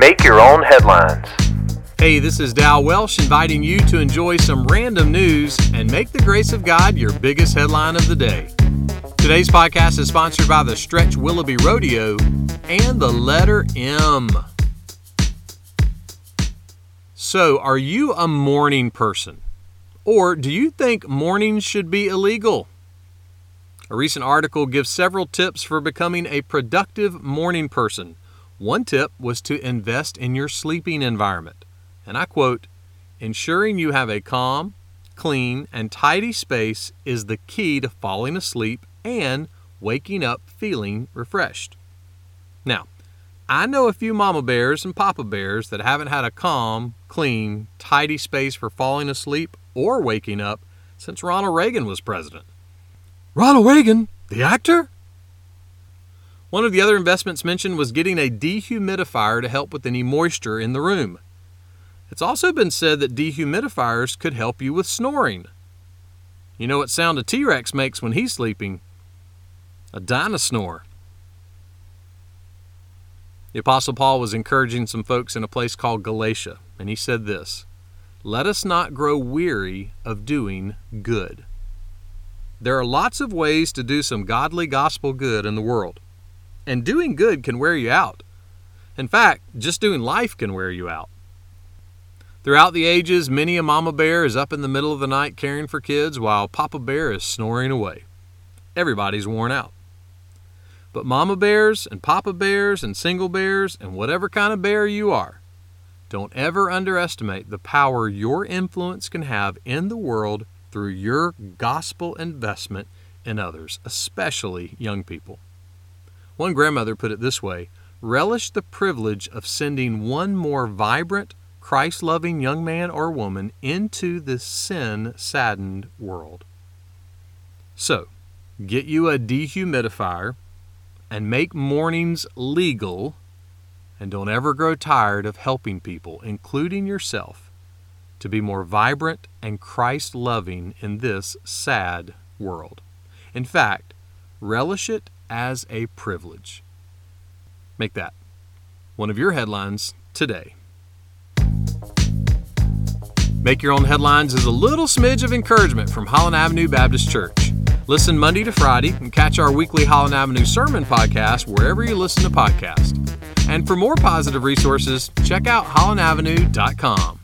Make your own headlines. Hey, this is Dal Welsh inviting you to enjoy some random news and make the grace of God your biggest headline of the day. Today's podcast is sponsored by the Stretch Willoughby Rodeo and the letter M. So, are you a morning person? Or do you think mornings should be illegal? A recent article gives several tips for becoming a productive morning person. One tip was to invest in your sleeping environment. And I quote, ensuring you have a calm, clean, and tidy space is the key to falling asleep and waking up feeling refreshed. Now, I know a few mama bears and papa bears that haven't had a calm, clean, tidy space for falling asleep or waking up since Ronald Reagan was president. Ronald Reagan, the actor? One of the other investments mentioned was getting a dehumidifier to help with any moisture in the room. It's also been said that dehumidifiers could help you with snoring. You know what sound a T Rex makes when he's sleeping? A dinosaur. The Apostle Paul was encouraging some folks in a place called Galatia, and he said this Let us not grow weary of doing good. There are lots of ways to do some godly gospel good in the world. And doing good can wear you out. In fact, just doing life can wear you out. Throughout the ages, many a mama bear is up in the middle of the night caring for kids while Papa Bear is snoring away. Everybody's worn out. But mama bears and papa bears and single bears and whatever kind of bear you are, don't ever underestimate the power your influence can have in the world through your gospel investment in others, especially young people. One grandmother put it this way relish the privilege of sending one more vibrant, Christ loving young man or woman into this sin saddened world. So, get you a dehumidifier and make mornings legal, and don't ever grow tired of helping people, including yourself, to be more vibrant and Christ loving in this sad world. In fact, relish it as a privilege. Make that one of your headlines today. Make Your Own Headlines is a little smidge of encouragement from Holland Avenue Baptist Church. Listen Monday to Friday and catch our weekly Holland Avenue Sermon podcast wherever you listen to podcasts. And for more positive resources, check out hollandavenue.com.